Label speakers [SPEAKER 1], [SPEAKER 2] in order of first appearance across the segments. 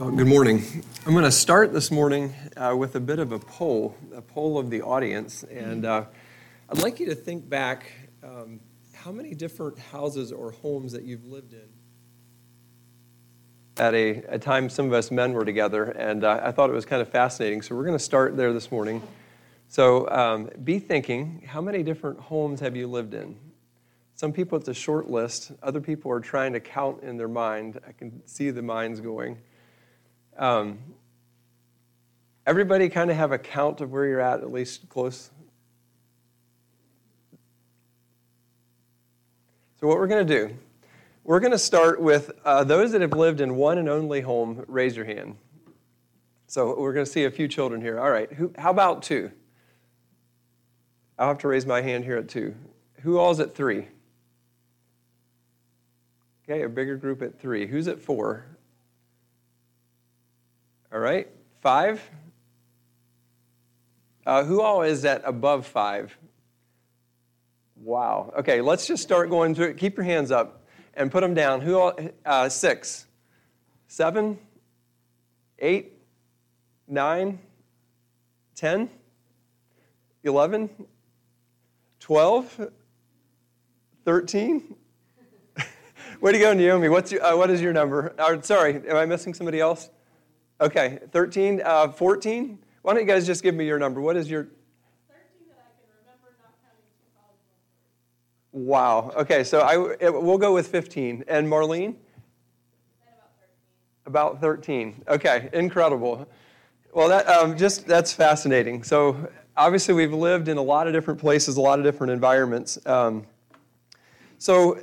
[SPEAKER 1] Well, good morning. I'm going to start this morning uh, with a bit of a poll, a poll of the audience. And uh, I'd like you to think back um, how many different houses or homes that you've lived in. At a, a time, some of us men were together, and uh, I thought it was kind of fascinating. So we're going to start there this morning. So um, be thinking how many different homes have you lived in? Some people, it's a short list. Other people are trying to count in their mind. I can see the minds going. Um, everybody kind of have a count of where you're at, at least close. So, what we're going to do, we're going to start with uh, those that have lived in one and only home. Raise your hand. So, we're going to see a few children here. All right, Who, how about two? I'll have to raise my hand here at two. Who all's at three? Okay, a bigger group at three. Who's at four? All right, five. Uh, who all is at above five? Wow. Okay, let's just start going through it. Keep your hands up and put them down. Who all? Uh, six, seven, eight, nine, ten, eleven, twelve, thirteen. Way to go, Naomi. What's your, uh, what is your number? Uh, sorry, am I missing somebody else? Okay, 13, uh, 14? Why don't you guys just give me your number? What is your. 13 that I can remember, not counting Wow. Okay, so I, we'll go with 15. And Marlene? About 13. Okay, incredible. Well, that um, just that's fascinating. So obviously, we've lived in a lot of different places, a lot of different environments. Um, so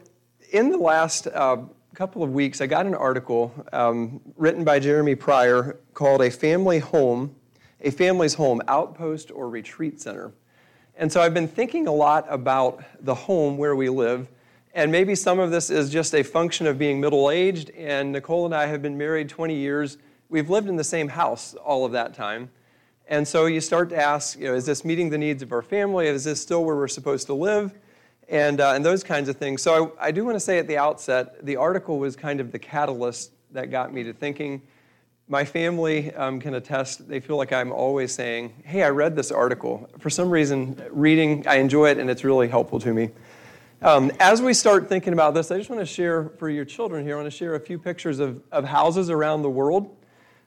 [SPEAKER 1] in the last uh, couple of weeks, I got an article um, written by Jeremy Pryor called A Family Home, A Family's Home, Outpost or Retreat Center. And so I've been thinking a lot about the home where we live. And maybe some of this is just a function of being middle aged. And Nicole and I have been married 20 years. We've lived in the same house all of that time. And so you start to ask, you know, is this meeting the needs of our family? Is this still where we're supposed to live? And, uh, and those kinds of things. So I, I do want to say at the outset, the article was kind of the catalyst that got me to thinking. My family um, can attest, they feel like I'm always saying, Hey, I read this article. For some reason, reading, I enjoy it and it's really helpful to me. Um, as we start thinking about this, I just want to share for your children here, I want to share a few pictures of, of houses around the world.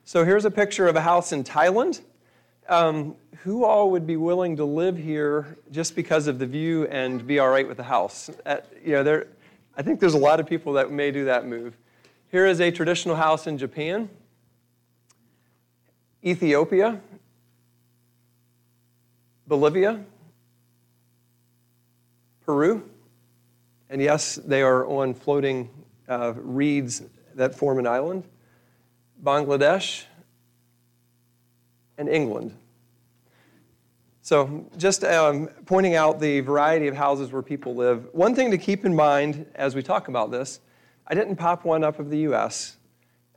[SPEAKER 1] So here's a picture of a house in Thailand. Um, who all would be willing to live here just because of the view and be all right with the house? At, you know, there, I think there's a lot of people that may do that move. Here is a traditional house in Japan, Ethiopia, Bolivia, Peru, and yes, they are on floating uh, reeds that form an island, Bangladesh, and England. So, just um, pointing out the variety of houses where people live. One thing to keep in mind as we talk about this I didn't pop one up of the US,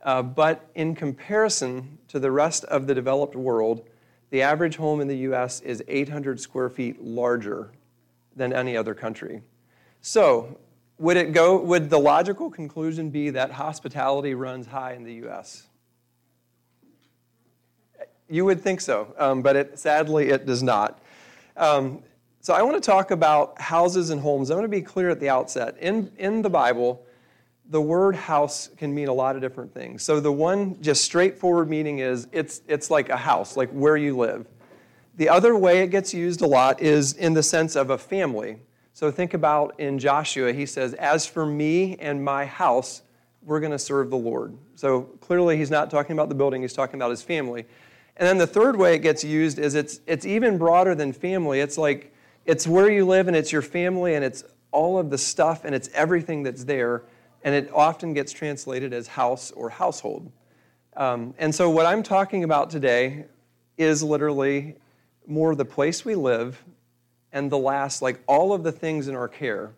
[SPEAKER 1] uh, but in comparison to the rest of the developed world, the average home in the US is 800 square feet larger than any other country. So, would it go would the logical conclusion be that hospitality runs high in the US? You would think so, um, but it, sadly it does not. Um, so I want to talk about houses and homes. I want to be clear at the outset. In, in the Bible, the word house can mean a lot of different things. So the one just straightforward meaning is it's, it's like a house, like where you live. The other way it gets used a lot is in the sense of a family. So think about in Joshua, he says, As for me and my house, we're going to serve the Lord. So clearly, he's not talking about the building, he's talking about his family. And then the third way it gets used is it's, it's even broader than family. It's like it's where you live and it's your family and it's all of the stuff and it's everything that's there. And it often gets translated as house or household. Um, and so, what I'm talking about today is literally more the place we live and the last, like all of the things in our care.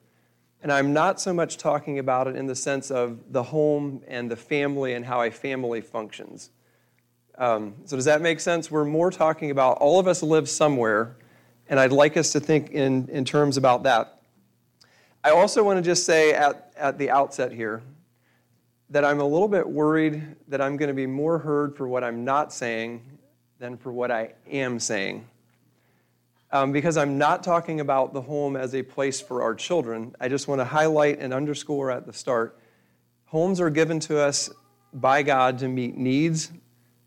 [SPEAKER 1] And I'm not so much talking about it in the sense of the home and the family and how a family functions. Um, so, does that make sense? We're more talking about all of us live somewhere, and I'd like us to think in, in terms about that. I also want to just say at, at the outset here that I'm a little bit worried that I'm going to be more heard for what I'm not saying than for what I am saying. Um, because I'm not talking about the home as a place for our children. I just want to highlight and underscore at the start homes are given to us by God to meet needs,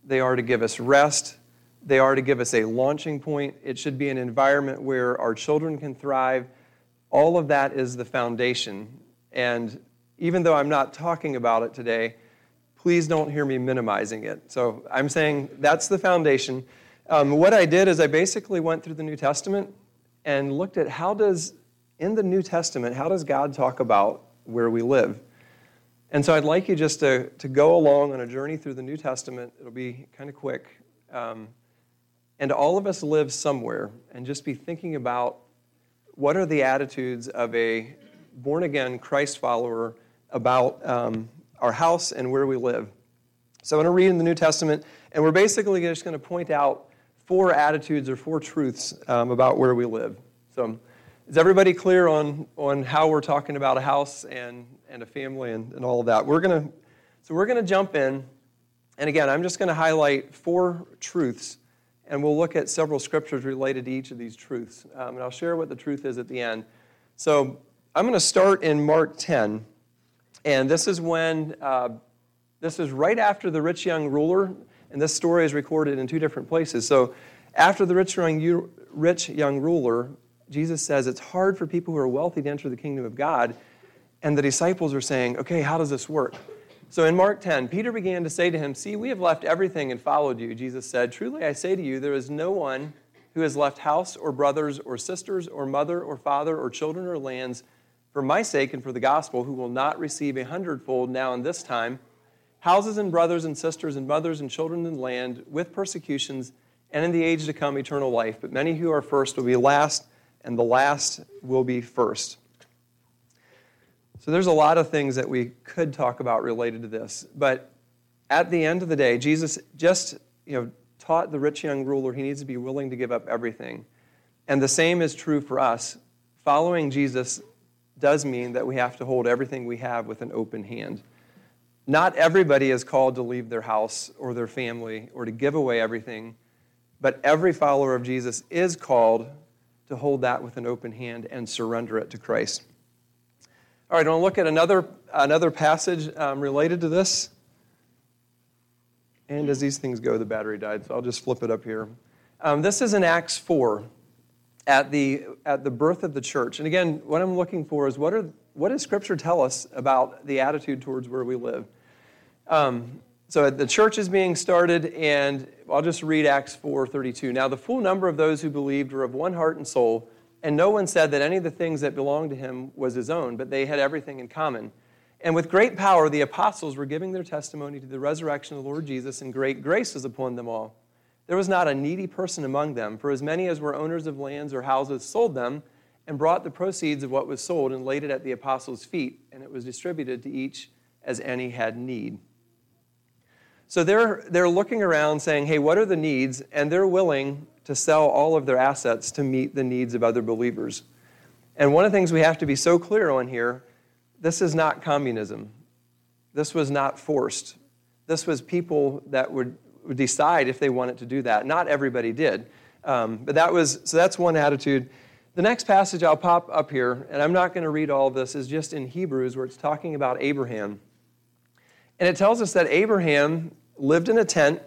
[SPEAKER 1] they are to give us rest, they are to give us a launching point. It should be an environment where our children can thrive. All of that is the foundation. And even though I'm not talking about it today, please don't hear me minimizing it. So I'm saying that's the foundation. Um, what I did is I basically went through the New Testament and looked at how does, in the New Testament, how does God talk about where we live? And so I'd like you just to, to go along on a journey through the New Testament. It'll be kind of quick. Um, and all of us live somewhere and just be thinking about what are the attitudes of a born again Christ follower about um, our house and where we live. So I'm going to read in the New Testament, and we're basically just going to point out four attitudes or four truths um, about where we live. So is everybody clear on, on how we're talking about a house and, and a family and, and all of that? We're going to, so we're going to jump in, and again, I'm just going to highlight four truths, and we'll look at several scriptures related to each of these truths. Um, and I'll share what the truth is at the end. So I'm going to start in Mark 10. And this is when, uh, this is right after the rich young ruler, and this story is recorded in two different places. So after the rich young, rich young ruler, Jesus says it's hard for people who are wealthy to enter the kingdom of God. And the disciples are saying, okay, how does this work? So in Mark 10, Peter began to say to him, See, we have left everything and followed you. Jesus said, Truly I say to you, there is no one who has left house or brothers or sisters or mother or father or children or lands for my sake and for the gospel, who will not receive a hundredfold now in this time, houses and brothers and sisters and mothers and children and land, with persecutions, and in the age to come eternal life. But many who are first will be last, and the last will be first. So there's a lot of things that we could talk about related to this, but at the end of the day, Jesus just you know taught the rich young ruler he needs to be willing to give up everything. And the same is true for us. Following Jesus does mean that we have to hold everything we have with an open hand. Not everybody is called to leave their house or their family or to give away everything, but every follower of Jesus is called to hold that with an open hand and surrender it to Christ. All right, I want to look at another, another passage um, related to this. And as these things go, the battery died, so I'll just flip it up here. Um, this is in Acts 4 at the, at the birth of the church. And again, what I'm looking for is what, are, what does Scripture tell us about the attitude towards where we live? Um, so the church is being started, and I'll just read Acts 4:32. Now the full number of those who believed were of one heart and soul, and no one said that any of the things that belonged to him was his own, but they had everything in common. And with great power, the apostles were giving their testimony to the resurrection of the Lord Jesus, and great grace was upon them all. There was not a needy person among them, for as many as were owners of lands or houses sold them and brought the proceeds of what was sold and laid it at the apostles' feet, and it was distributed to each as any had need. So they're, they're looking around saying, hey, what are the needs? And they're willing to sell all of their assets to meet the needs of other believers. And one of the things we have to be so clear on here this is not communism. This was not forced. This was people that would decide if they wanted to do that. Not everybody did. Um, but that was, so that's one attitude. The next passage I'll pop up here, and I'm not going to read all of this, is just in Hebrews where it's talking about Abraham. And it tells us that Abraham lived in a tent,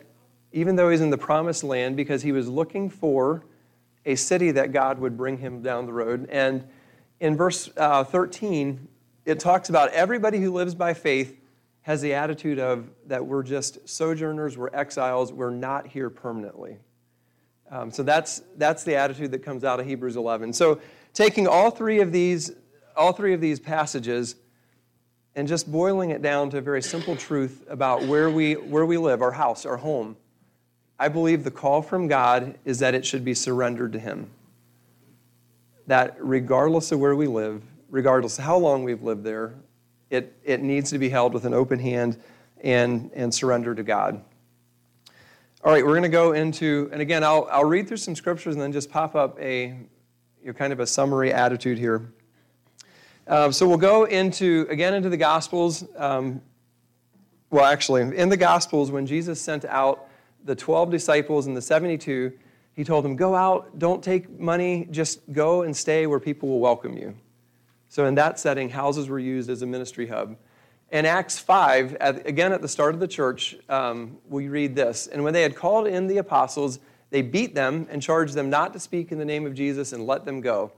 [SPEAKER 1] even though he's in the promised land, because he was looking for a city that God would bring him down the road. And in verse uh, 13, it talks about everybody who lives by faith has the attitude of that we're just sojourners, we're exiles, we're not here permanently. Um, so that's, that's the attitude that comes out of Hebrews 11. So taking all three of these, all three of these passages and just boiling it down to a very simple truth about where we, where we live, our house, our home, I believe the call from God is that it should be surrendered to Him. That regardless of where we live, regardless of how long we've lived there, it, it needs to be held with an open hand and, and surrender to God. All right, we're going to go into, and again, I'll, I'll read through some scriptures and then just pop up a you know, kind of a summary attitude here. Um, so we'll go into, again, into the Gospels. Um, well, actually, in the Gospels, when Jesus sent out the 12 disciples and the 72, he told them, Go out, don't take money, just go and stay where people will welcome you. So, in that setting, houses were used as a ministry hub. In Acts 5, at, again at the start of the church, um, we read this And when they had called in the apostles, they beat them and charged them not to speak in the name of Jesus and let them go.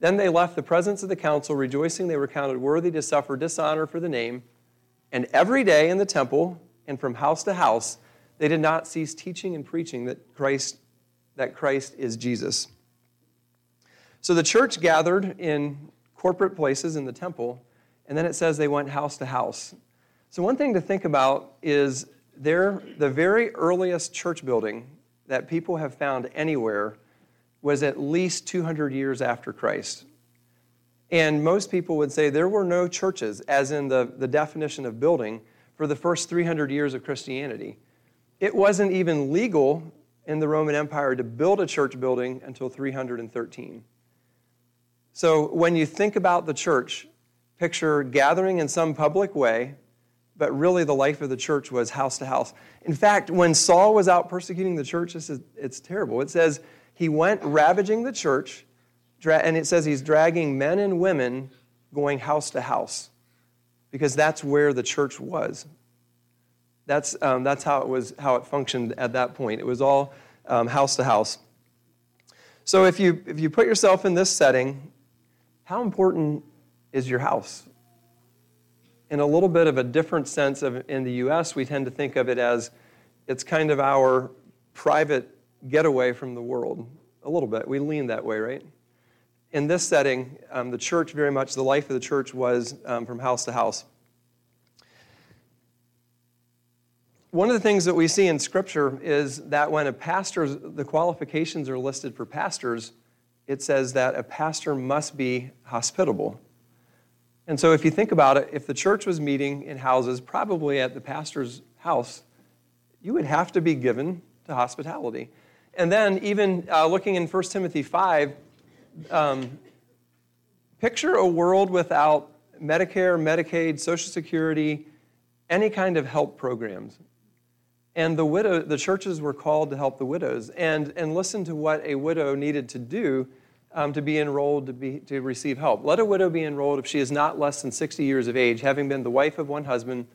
[SPEAKER 1] Then they left the presence of the council, rejoicing they were counted worthy to suffer dishonor for the name. And every day in the temple and from house to house, they did not cease teaching and preaching that Christ, that Christ is Jesus. So the church gathered in corporate places in the temple, and then it says they went house to house. So one thing to think about is there the very earliest church building that people have found anywhere was at least 200 years after Christ. And most people would say there were no churches, as in the, the definition of building, for the first 300 years of Christianity. It wasn't even legal in the Roman Empire to build a church building until 313. So when you think about the church, picture gathering in some public way, but really the life of the church was house to house. In fact, when Saul was out persecuting the church, this is, it's terrible. It says he went ravaging the church and it says he's dragging men and women going house to house because that's where the church was. That's, um, that's how it was how it functioned at that point. It was all um, house to house. So if you if you put yourself in this setting, how important is your house? In a little bit of a different sense of in the U.S., we tend to think of it as it's kind of our private getaway from the world. A little bit. We lean that way, right? in this setting, um, the church very much, the life of the church was um, from house to house. One of the things that we see in Scripture is that when a pastor, the qualifications are listed for pastors, it says that a pastor must be hospitable. And so, if you think about it, if the church was meeting in houses, probably at the pastor's house, you would have to be given to hospitality. And then, even uh, looking in 1 Timothy 5, um, picture a world without Medicare, Medicaid, Social Security, any kind of help programs. And the widow, the churches were called to help the widows and, and listen to what a widow needed to do um, to be enrolled to, be, to receive help. Let a widow be enrolled if she is not less than 60 years of age, having been the wife of one husband,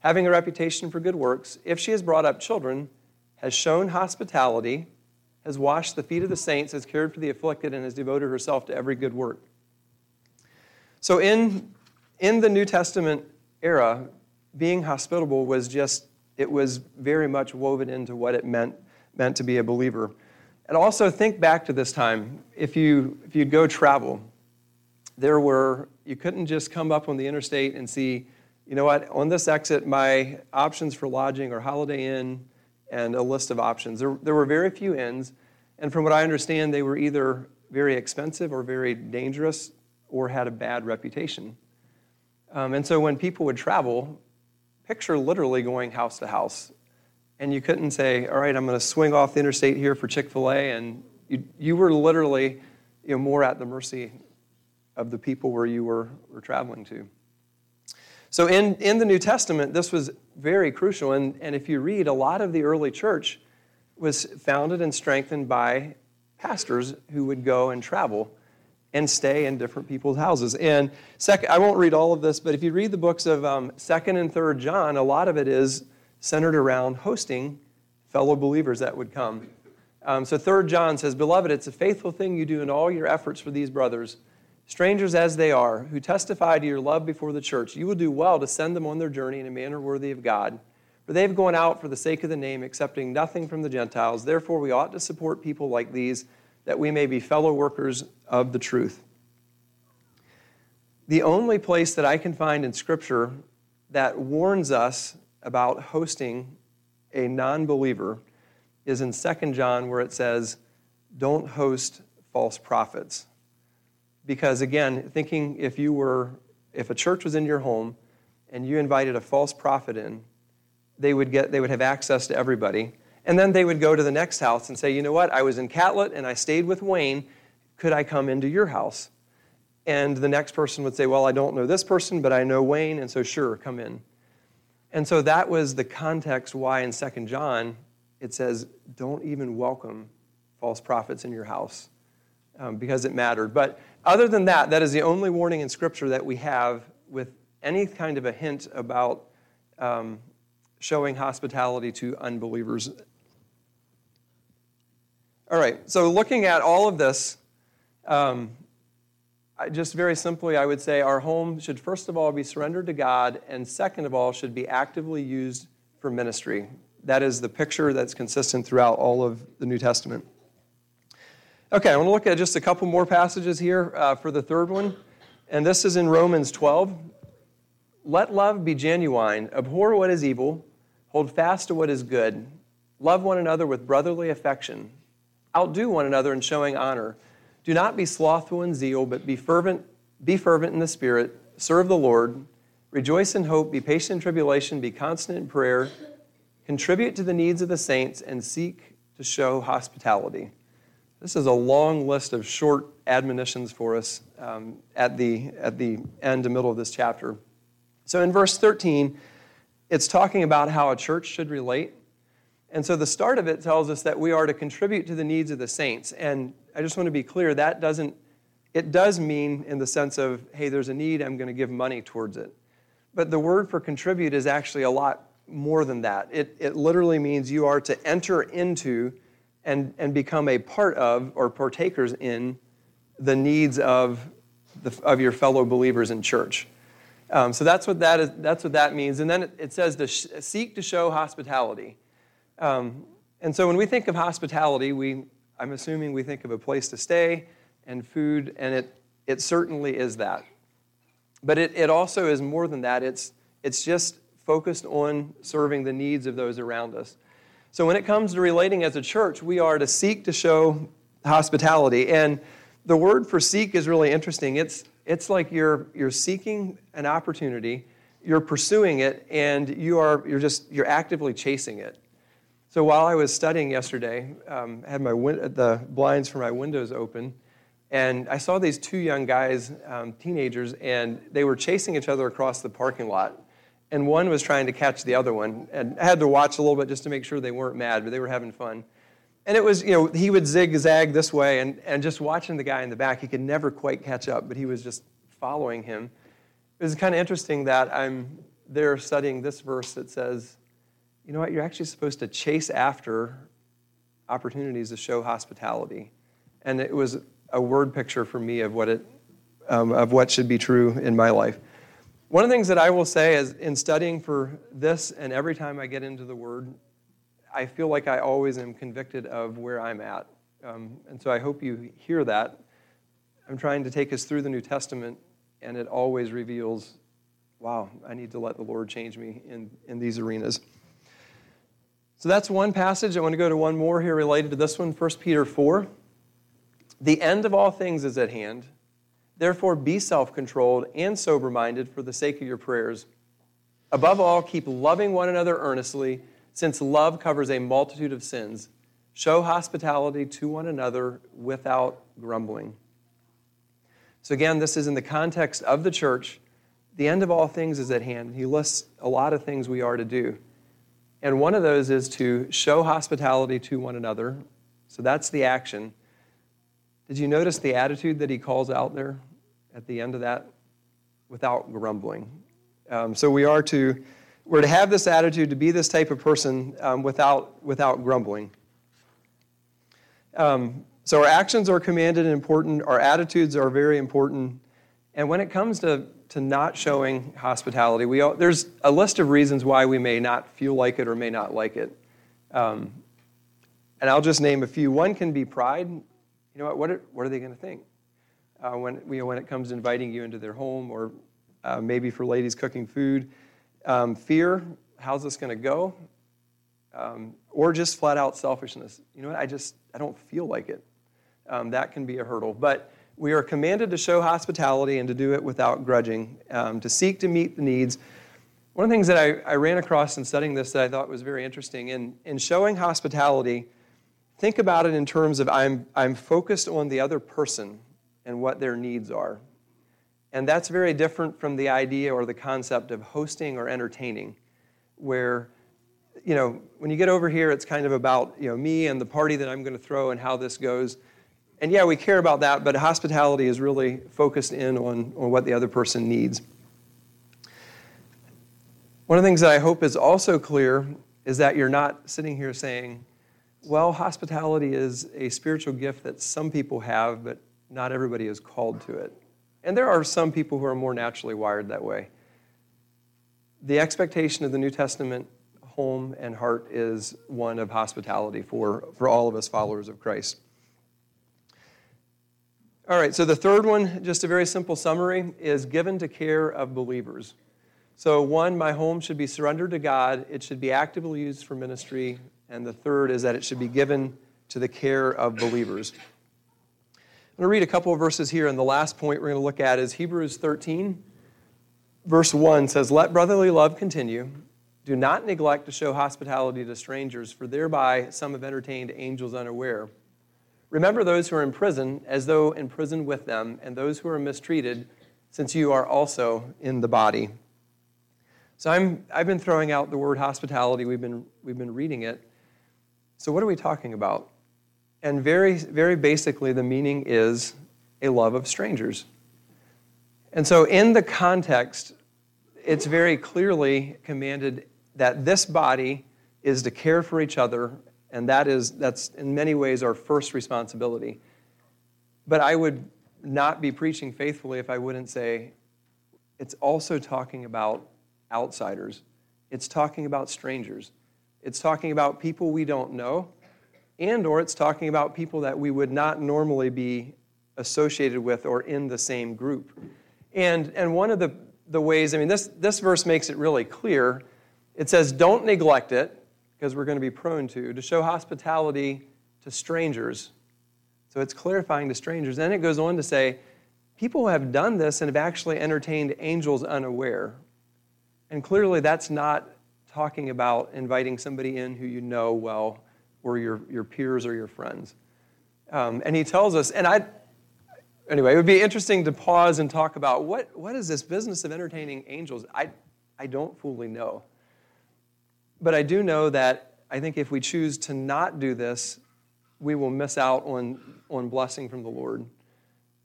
[SPEAKER 1] having a reputation for good works, if she has brought up children, has shown hospitality, has washed the feet of the saints, has cared for the afflicted, and has devoted herself to every good work. So, in, in the New Testament era, being hospitable was just, it was very much woven into what it meant, meant to be a believer. And also think back to this time. If, you, if you'd go travel, there were, you couldn't just come up on the interstate and see, you know what, on this exit, my options for lodging are Holiday Inn, and a list of options. There, there were very few inns, and from what I understand, they were either very expensive or very dangerous or had a bad reputation. Um, and so when people would travel, picture literally going house to house. And you couldn't say, all right, I'm going to swing off the interstate here for Chick fil A. And you, you were literally you know, more at the mercy of the people where you were, were traveling to. So in, in the New Testament, this was very crucial. And, and if you read, a lot of the early church was founded and strengthened by pastors who would go and travel and stay in different people's houses. And second, I won't read all of this, but if you read the books of um, Second and Third John, a lot of it is centered around hosting fellow believers that would come. Um, so Third John says, "Beloved, it's a faithful thing you do in all your efforts for these brothers." strangers as they are, who testify to your love before the church, you will do well to send them on their journey in a manner worthy of God. For they have gone out for the sake of the name, accepting nothing from the Gentiles. Therefore, we ought to support people like these, that we may be fellow workers of the truth. The only place that I can find in Scripture that warns us about hosting a non believer is in 2 John, where it says, Don't host false prophets because again thinking if you were if a church was in your home and you invited a false prophet in they would get they would have access to everybody and then they would go to the next house and say you know what i was in catlett and i stayed with wayne could i come into your house and the next person would say well i don't know this person but i know wayne and so sure come in And so that was the context why in 2 John it says, don't even welcome false prophets in your house um, because it mattered. But other than that, that is the only warning in Scripture that we have with any kind of a hint about um, showing hospitality to unbelievers. All right, so looking at all of this, um, just very simply, I would say our home should first of all be surrendered to God, and second of all, should be actively used for ministry. That is the picture that's consistent throughout all of the New Testament. Okay, I want to look at just a couple more passages here uh, for the third one, and this is in Romans 12. Let love be genuine, abhor what is evil, hold fast to what is good, love one another with brotherly affection, outdo one another in showing honor. Do not be slothful in zeal, but be fervent, be fervent in the Spirit, serve the Lord, rejoice in hope, be patient in tribulation, be constant in prayer, contribute to the needs of the saints, and seek to show hospitality. This is a long list of short admonitions for us um, at, the, at the end and middle of this chapter. So in verse 13, it's talking about how a church should relate. And so the start of it tells us that we are to contribute to the needs of the saints. And I just want to be clear that doesn't, it does mean in the sense of, hey, there's a need, I'm going to give money towards it. But the word for contribute is actually a lot more than that. It, it literally means you are to enter into and, and become a part of or partakers in the needs of, the, of your fellow believers in church. Um, so that's what that, is, that's what that means. And then it, it says to sh- seek to show hospitality. Um, and so when we think of hospitality, we, I'm assuming we think of a place to stay and food, and it, it certainly is that. But it, it also is more than that. It's, it's just focused on serving the needs of those around us. So when it comes to relating as a church, we are to seek to show hospitality. And the word for seek is really interesting. It's, it's like you're, you're seeking an opportunity, you're pursuing it, and you are, you're just, you're actively chasing it. So while I was studying yesterday, um, I had my win- the blinds for my windows open, and I saw these two young guys, um, teenagers, and they were chasing each other across the parking lot. And one was trying to catch the other one. And I had to watch a little bit just to make sure they weren't mad, but they were having fun. And it was, you know, he would zigzag this way, and, and just watching the guy in the back, he could never quite catch up, but he was just following him. It was kind of interesting that I'm there studying this verse that says, you know what, you're actually supposed to chase after opportunities to show hospitality. And it was a word picture for me of what, it, um, of what should be true in my life. One of the things that I will say is in studying for this and every time I get into the Word, I feel like I always am convicted of where I'm at. Um, and so I hope you hear that. I'm trying to take us through the New Testament, and it always reveals wow, I need to let the Lord change me in, in these arenas. So that's one passage. I want to go to one more here related to this one 1 Peter 4. The end of all things is at hand. Therefore, be self controlled and sober minded for the sake of your prayers. Above all, keep loving one another earnestly, since love covers a multitude of sins. Show hospitality to one another without grumbling. So, again, this is in the context of the church. The end of all things is at hand. He lists a lot of things we are to do. And one of those is to show hospitality to one another. So that's the action. Did you notice the attitude that he calls out there at the end of that? Without grumbling. Um, so we are to we're to have this attitude to be this type of person um, without without grumbling. Um, so our actions are commanded and important. Our attitudes are very important. And when it comes to to not showing hospitality. We all, there's a list of reasons why we may not feel like it or may not like it. Um, and I'll just name a few. One can be pride. You know what? What are, what are they going to think uh, when, you know, when it comes to inviting you into their home or uh, maybe for ladies cooking food? Um, fear. How's this going to go? Um, or just flat out selfishness. You know what? I just I don't feel like it. Um, that can be a hurdle. But we are commanded to show hospitality and to do it without grudging, um, to seek to meet the needs. One of the things that I, I ran across in studying this that I thought was very interesting in, in showing hospitality, think about it in terms of I'm, I'm focused on the other person and what their needs are. And that's very different from the idea or the concept of hosting or entertaining. where, you know, when you get over here, it's kind of about, you know, me and the party that I'm going to throw and how this goes. And yeah, we care about that, but hospitality is really focused in on, on what the other person needs. One of the things that I hope is also clear is that you're not sitting here saying, well, hospitality is a spiritual gift that some people have, but not everybody is called to it. And there are some people who are more naturally wired that way. The expectation of the New Testament home and heart is one of hospitality for, for all of us followers of Christ. All right, so the third one, just a very simple summary, is given to care of believers. So, one, my home should be surrendered to God, it should be actively used for ministry, and the third is that it should be given to the care of believers. I'm going to read a couple of verses here, and the last point we're going to look at is Hebrews 13, verse 1 says, Let brotherly love continue. Do not neglect to show hospitality to strangers, for thereby some have entertained angels unaware. Remember those who are in prison as though in prison with them, and those who are mistreated, since you are also in the body. So I'm, I've been throwing out the word hospitality, we've been, we've been reading it. So, what are we talking about? And very, very basically, the meaning is a love of strangers. And so, in the context, it's very clearly commanded that this body is to care for each other, and that is, that's in many ways our first responsibility. But I would not be preaching faithfully if I wouldn't say it's also talking about outsiders, it's talking about strangers. It's talking about people we don't know, and or it's talking about people that we would not normally be associated with or in the same group. And, and one of the, the ways, I mean, this, this verse makes it really clear. It says, don't neglect it, because we're going to be prone to, to show hospitality to strangers. So it's clarifying to strangers. Then it goes on to say, people have done this and have actually entertained angels unaware. And clearly that's not talking about inviting somebody in who you know well or your, your peers or your friends. Um, and he tells us, and I, anyway, it would be interesting to pause and talk about what, what is this business of entertaining angels? I, I don't fully know. But I do know that I think if we choose to not do this, we will miss out on, on blessing from the Lord.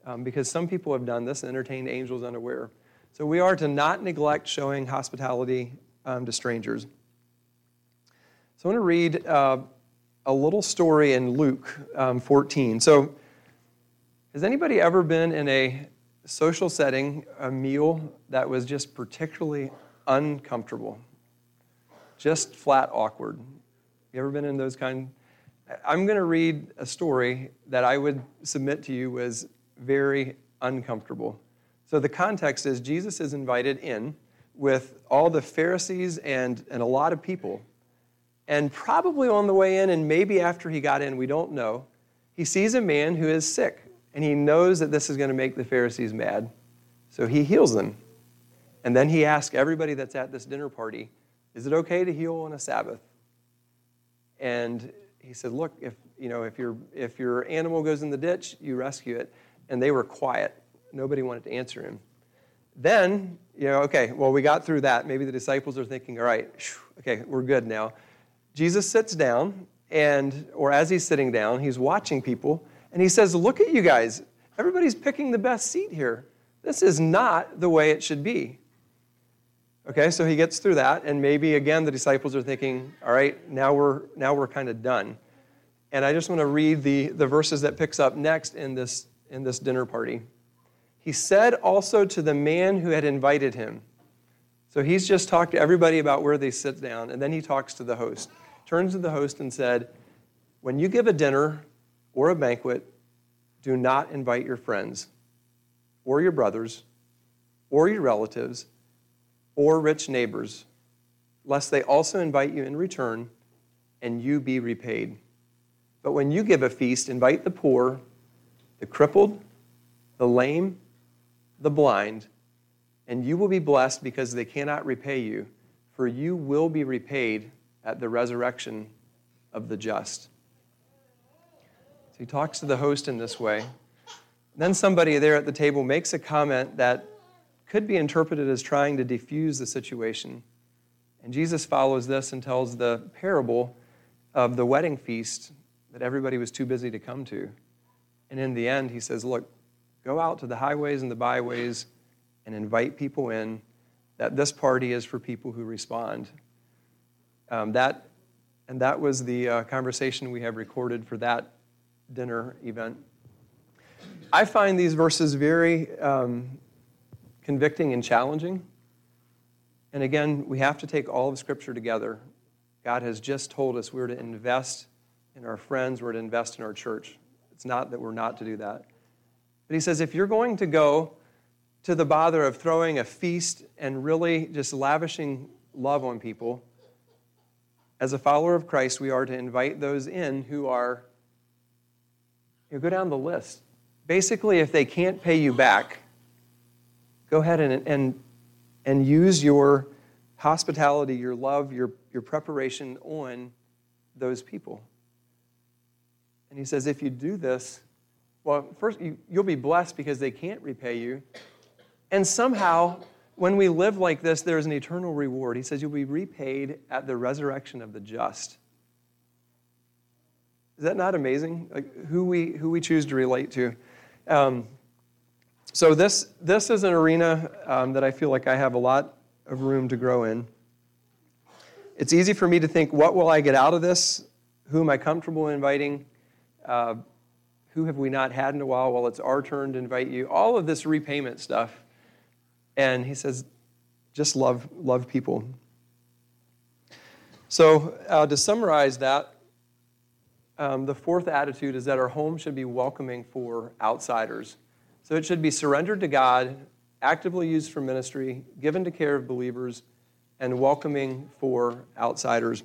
[SPEAKER 1] Um, because some people have done this and entertained angels unaware. So we are to not neglect showing hospitality um, to strangers. So I want to read uh, a little story in Luke um, 14. So, has anybody ever been in a social setting, a meal that was just particularly uncomfortable? Just flat awkward. You ever been in those kind? I'm going to read a story that I would submit to you was very uncomfortable. So the context is Jesus is invited in with all the Pharisees and, and a lot of people. And probably on the way in, and maybe after he got in, we don't know, he sees a man who is sick. And he knows that this is going to make the Pharisees mad. So he heals them. And then he asks everybody that's at this dinner party, Is it okay to heal on a Sabbath? And he said, Look, if, you know, if, your, if your animal goes in the ditch, you rescue it. And they were quiet. Nobody wanted to answer him. Then, you know, okay, well, we got through that. Maybe the disciples are thinking, all right, okay, we're good now. Jesus sits down, and, or as he's sitting down, he's watching people, and he says, Look at you guys. Everybody's picking the best seat here. This is not the way it should be. Okay, so he gets through that, and maybe again the disciples are thinking, all right, now we're now we're kind of done. And I just want to read the, the verses that picks up next in this in this dinner party. He said also to the man who had invited him. So he's just talked to everybody about where they sit down, and then he talks to the host. Turns to the host and said, When you give a dinner or a banquet, do not invite your friends, or your brothers, or your relatives, or rich neighbors, lest they also invite you in return and you be repaid. But when you give a feast, invite the poor, the crippled, the lame, the blind, and you will be blessed because they cannot repay you, for you will be repaid at the resurrection of the just. So he talks to the host in this way. Then somebody there at the table makes a comment that could be interpreted as trying to defuse the situation. And Jesus follows this and tells the parable of the wedding feast that everybody was too busy to come to. And in the end, he says, Look, go out to the highways and the byways and invite people in, that this party is for people who respond. Um, that, and that was the uh, conversation we have recorded for that dinner event. I find these verses very um, convicting and challenging. And again, we have to take all of Scripture together. God has just told us we're to invest in our friends, we're to invest in our church. It's not that we're not to do that. But he says if you're going to go to the bother of throwing a feast and really just lavishing love on people, as a follower of Christ, we are to invite those in who are, you know, go down the list. Basically, if they can't pay you back, go ahead and, and, and use your hospitality, your love, your, your preparation on those people. And he says, if you do this, well, first, you, you'll be blessed because they can't repay you. And somehow, when we live like this, there's an eternal reward. He says, you'll be repaid at the resurrection of the just. Is that not amazing? Like who we, who we choose to relate to. Um, so, this, this is an arena um, that I feel like I have a lot of room to grow in. It's easy for me to think, what will I get out of this? Who am I comfortable inviting? Uh, who have we not had in a while? Well, it's our turn to invite you. All of this repayment stuff. And he says, just love, love people. So, uh, to summarize that, um, the fourth attitude is that our home should be welcoming for outsiders. So it should be surrendered to God, actively used for ministry, given to care of believers, and welcoming for outsiders.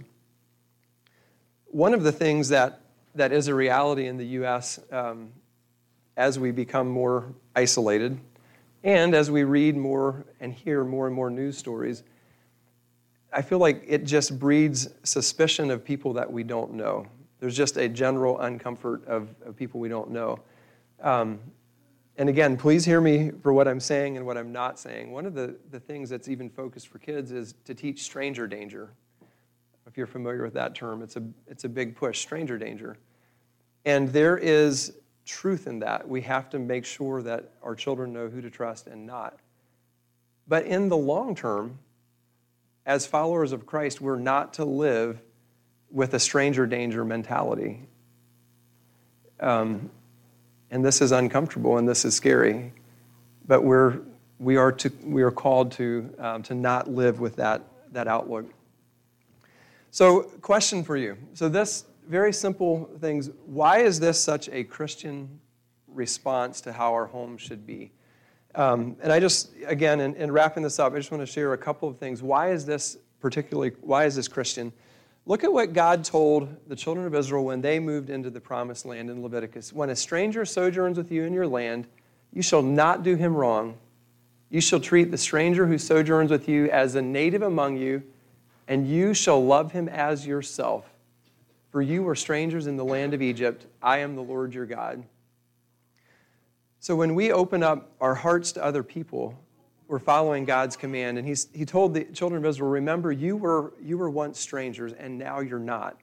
[SPEAKER 1] One of the things that, that is a reality in the U.S. Um, as we become more isolated and as we read more and hear more and more news stories, I feel like it just breeds suspicion of people that we don't know. There's just a general uncomfort of, of people we don't know. Um, and again, please hear me for what I'm saying and what I'm not saying. One of the, the things that's even focused for kids is to teach stranger danger. If you're familiar with that term, it's a, it's a big push stranger danger. And there is truth in that. We have to make sure that our children know who to trust and not. But in the long term, as followers of Christ, we're not to live with a stranger danger mentality. Um, and this is uncomfortable and this is scary, but we're, we, are to, we are called to, um, to not live with that, that outlook. So, question for you. So, this very simple things why is this such a Christian response to how our home should be? Um, and I just, again, in, in wrapping this up, I just want to share a couple of things. Why is this particularly, why is this Christian? Look at what God told the children of Israel when they moved into the promised land in Leviticus. When a stranger sojourns with you in your land, you shall not do him wrong. You shall treat the stranger who sojourns with you as a native among you, and you shall love him as yourself. For you were strangers in the land of Egypt. I am the Lord your God. So when we open up our hearts to other people, were following God's command. And he's, he told the children of Israel, Remember, you were, you were once strangers, and now you're not.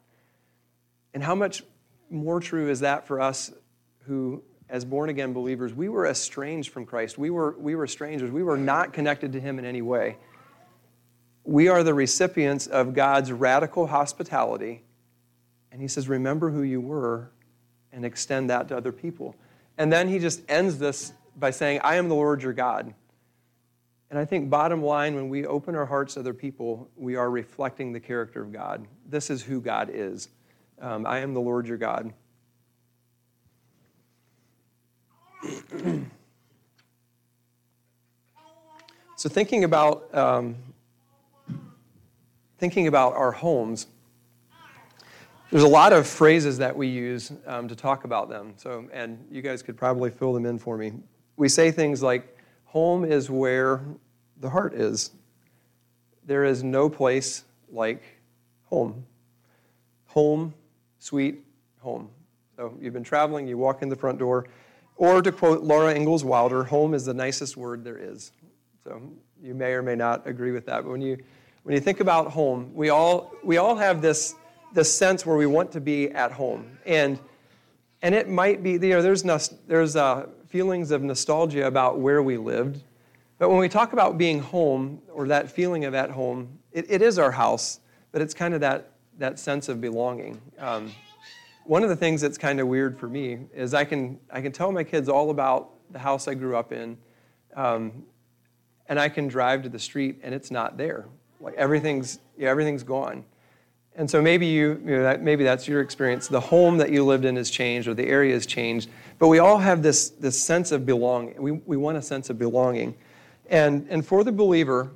[SPEAKER 1] And how much more true is that for us who, as born again believers, we were estranged from Christ? We were, we were strangers. We were not connected to Him in any way. We are the recipients of God's radical hospitality. And He says, Remember who you were and extend that to other people. And then He just ends this by saying, I am the Lord your God. And I think, bottom line, when we open our hearts to other people, we are reflecting the character of God. This is who God is. Um, I am the Lord your God. so, thinking about um, thinking about our homes, there's a lot of phrases that we use um, to talk about them. So, and you guys could probably fill them in for me. We say things like Home is where the heart is. There is no place like home. Home, sweet home. So you've been traveling, you walk in the front door. Or to quote Laura Ingalls Wilder, home is the nicest word there is. So you may or may not agree with that. But when you, when you think about home, we all, we all have this, this sense where we want to be at home. And, and it might be, you know, there's, no, there's uh, feelings of nostalgia about where we lived. But when we talk about being home or that feeling of at home, it, it is our house, but it's kind of that, that sense of belonging. Um, one of the things that's kind of weird for me is I can, I can tell my kids all about the house I grew up in, um, and I can drive to the street and it's not there. Like everything's, yeah, everything's gone. And so maybe you, you know, that, maybe that's your experience. The home that you lived in has changed, or the area has changed. But we all have this, this sense of belonging. We, we want a sense of belonging. And, and for the believer,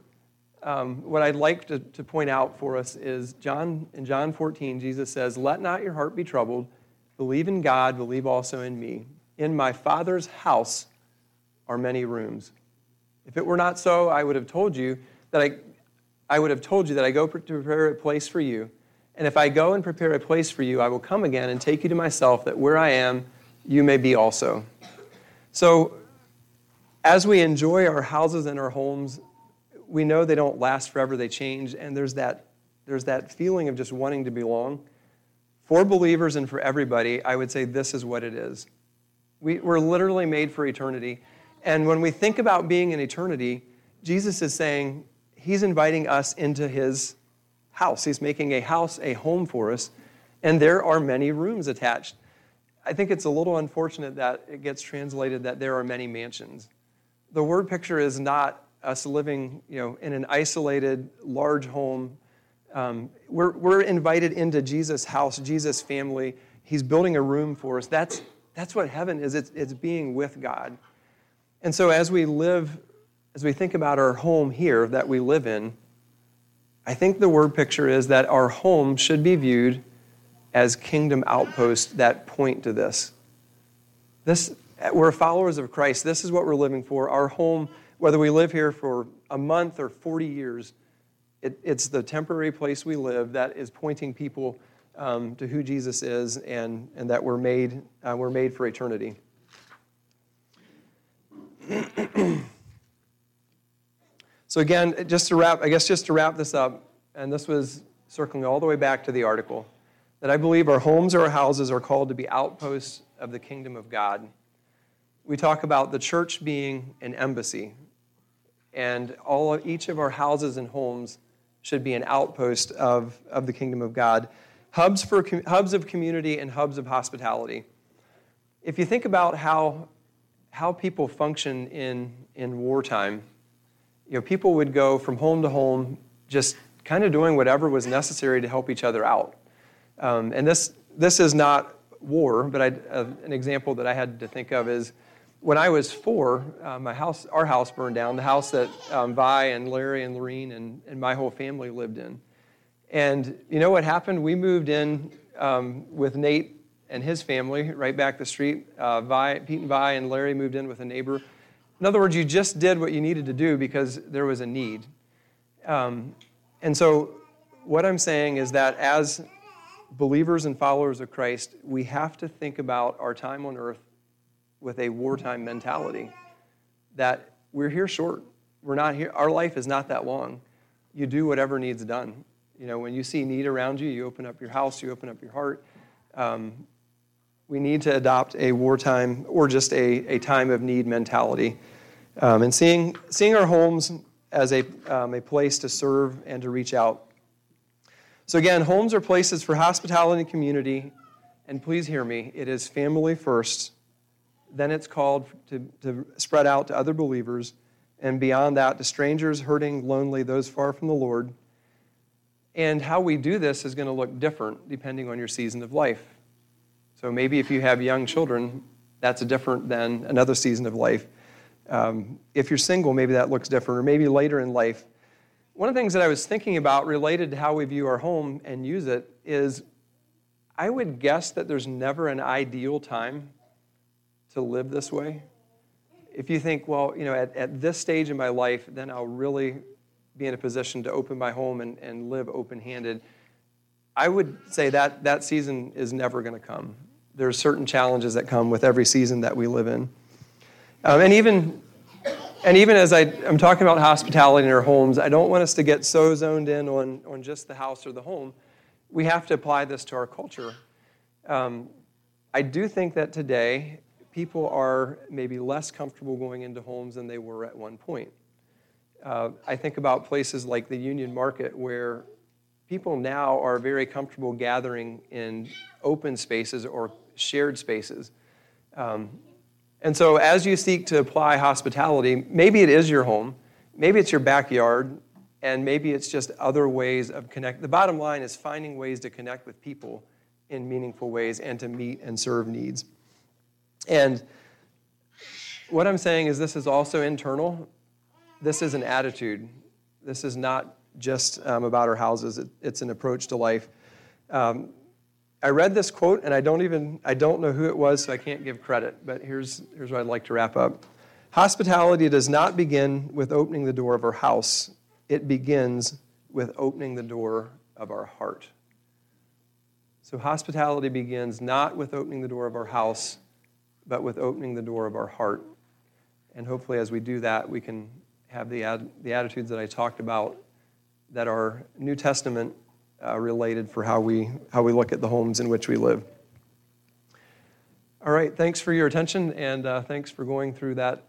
[SPEAKER 1] um, what I'd like to, to point out for us is John in John 14, Jesus says, "Let not your heart be troubled. Believe in God. Believe also in me. In my Father's house are many rooms. If it were not so, I would have told you that I, I would have told you that I go to prepare a place for you. And if I go and prepare a place for you, I will come again and take you to myself, that where I am, you may be also." So, as we enjoy our houses and our homes, we know they don't last forever, they change, and there's that, there's that feeling of just wanting to belong. For believers and for everybody, I would say this is what it is. We, we're literally made for eternity. And when we think about being in eternity, Jesus is saying he's inviting us into his house. He's making a house a home for us, and there are many rooms attached. I think it's a little unfortunate that it gets translated that there are many mansions. The word picture is not us living you know, in an isolated, large home. Um, we're, we're invited into Jesus' house, Jesus' family. He's building a room for us. That's, that's what heaven is it's, it's being with God. And so as we live, as we think about our home here that we live in, I think the word picture is that our home should be viewed as kingdom outposts that point to this. This we're followers of Christ. This is what we're living for. Our home whether we live here for a month or 40 years, it, it's the temporary place we live that is pointing people um, to who Jesus is and, and that we're made, uh, we're made for eternity. so again, just to wrap, I guess just to wrap this up, and this was circling all the way back to the article, that I believe our homes or our houses are called to be outposts of the kingdom of God. We talk about the church being an embassy, and all each of our houses and homes should be an outpost of, of the kingdom of God. Hubs, for, hubs of community and hubs of hospitality. If you think about how, how people function in, in wartime, you know, people would go from home to home just kind of doing whatever was necessary to help each other out. Um, and this, this is not war, but I, uh, an example that I had to think of is when I was four, uh, my house, our house burned down, the house that um, Vi and Larry and Lorene and, and my whole family lived in. And you know what happened? We moved in um, with Nate and his family right back the street. Uh, Vi, Pete and Vi and Larry moved in with a neighbor. In other words, you just did what you needed to do because there was a need. Um, and so, what I'm saying is that as believers and followers of Christ, we have to think about our time on earth with a wartime mentality that we're here short. We're not here. Our life is not that long. You do whatever needs done. You know, when you see need around you, you open up your house, you open up your heart. Um, we need to adopt a wartime or just a, a time of need mentality. Um, and seeing, seeing our homes as a, um, a place to serve and to reach out. So, again, homes are places for hospitality and community. And please hear me, it is family first then it's called to, to spread out to other believers, and beyond that, to strangers, hurting, lonely, those far from the Lord. And how we do this is going to look different depending on your season of life. So maybe if you have young children, that's different than another season of life. Um, if you're single, maybe that looks different, or maybe later in life. One of the things that I was thinking about related to how we view our home and use it is I would guess that there's never an ideal time to live this way. If you think, well, you know, at, at this stage in my life, then I'll really be in a position to open my home and, and live open handed, I would say that that season is never going to come. There are certain challenges that come with every season that we live in. Um, and even, and even as I, am talking about hospitality in our homes, I don't want us to get so zoned in on, on just the house or the home. We have to apply this to our culture. Um, I do think that today people are maybe less comfortable going into homes than they were at one point. Uh, I think about places like the Union Market where people now are very comfortable gathering in open spaces or shared spaces. Um, and so, as you seek to apply hospitality, maybe it is your home, maybe it's your backyard, and maybe it's just other ways of connect. The bottom line is finding ways to connect with people in meaningful ways and to meet and serve needs. And what I'm saying is, this is also internal. This is an attitude. This is not just um, about our houses. It, it's an approach to life. Um, I read this quote, and I don't even I don't know who it was, so I can't give credit. But here's here's what I'd like to wrap up. Hospitality does not begin with opening the door of our house. It begins with opening the door of our heart. So hospitality begins not with opening the door of our house, but with opening the door of our heart. And hopefully, as we do that, we can have the, ad, the attitudes that I talked about that are New Testament uh, related for how we, how we look at the homes in which we live. All right, thanks for your attention, and uh, thanks for going through that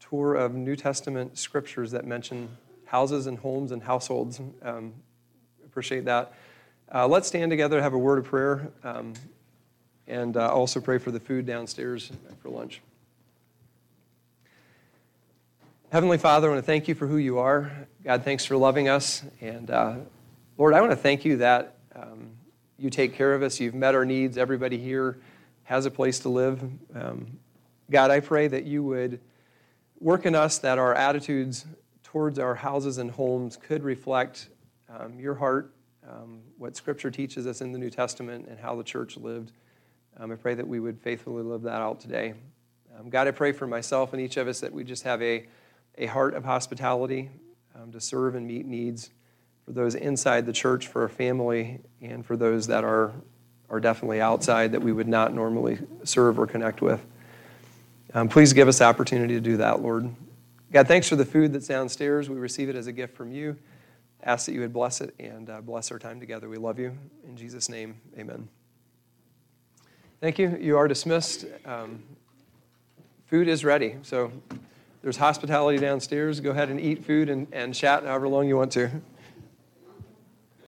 [SPEAKER 1] tour of New Testament scriptures that mention houses and homes and households. Um, appreciate that. Uh, let's stand together, have a word of prayer, um, and uh, also pray for the food downstairs for lunch. Heavenly Father, I want to thank you for who you are. God, thanks for loving us. And uh, Lord, I want to thank you that um, you take care of us. You've met our needs. Everybody here has a place to live. Um, God, I pray that you would work in us that our attitudes towards our houses and homes could reflect um, your heart, um, what Scripture teaches us in the New Testament, and how the church lived. Um, I pray that we would faithfully live that out today. Um, God, I pray for myself and each of us that we just have a a heart of hospitality to serve and meet needs for those inside the church, for our family, and for those that are, are definitely outside that we would not normally serve or connect with. Um, please give us the opportunity to do that, Lord. God, thanks for the food that's downstairs. We receive it as a gift from you. Ask that you would bless it and uh, bless our time together. We love you. In Jesus' name, amen. Thank you. You are dismissed. Um, food is ready. So, there's hospitality downstairs. Go ahead and eat food and, and chat however long you want to.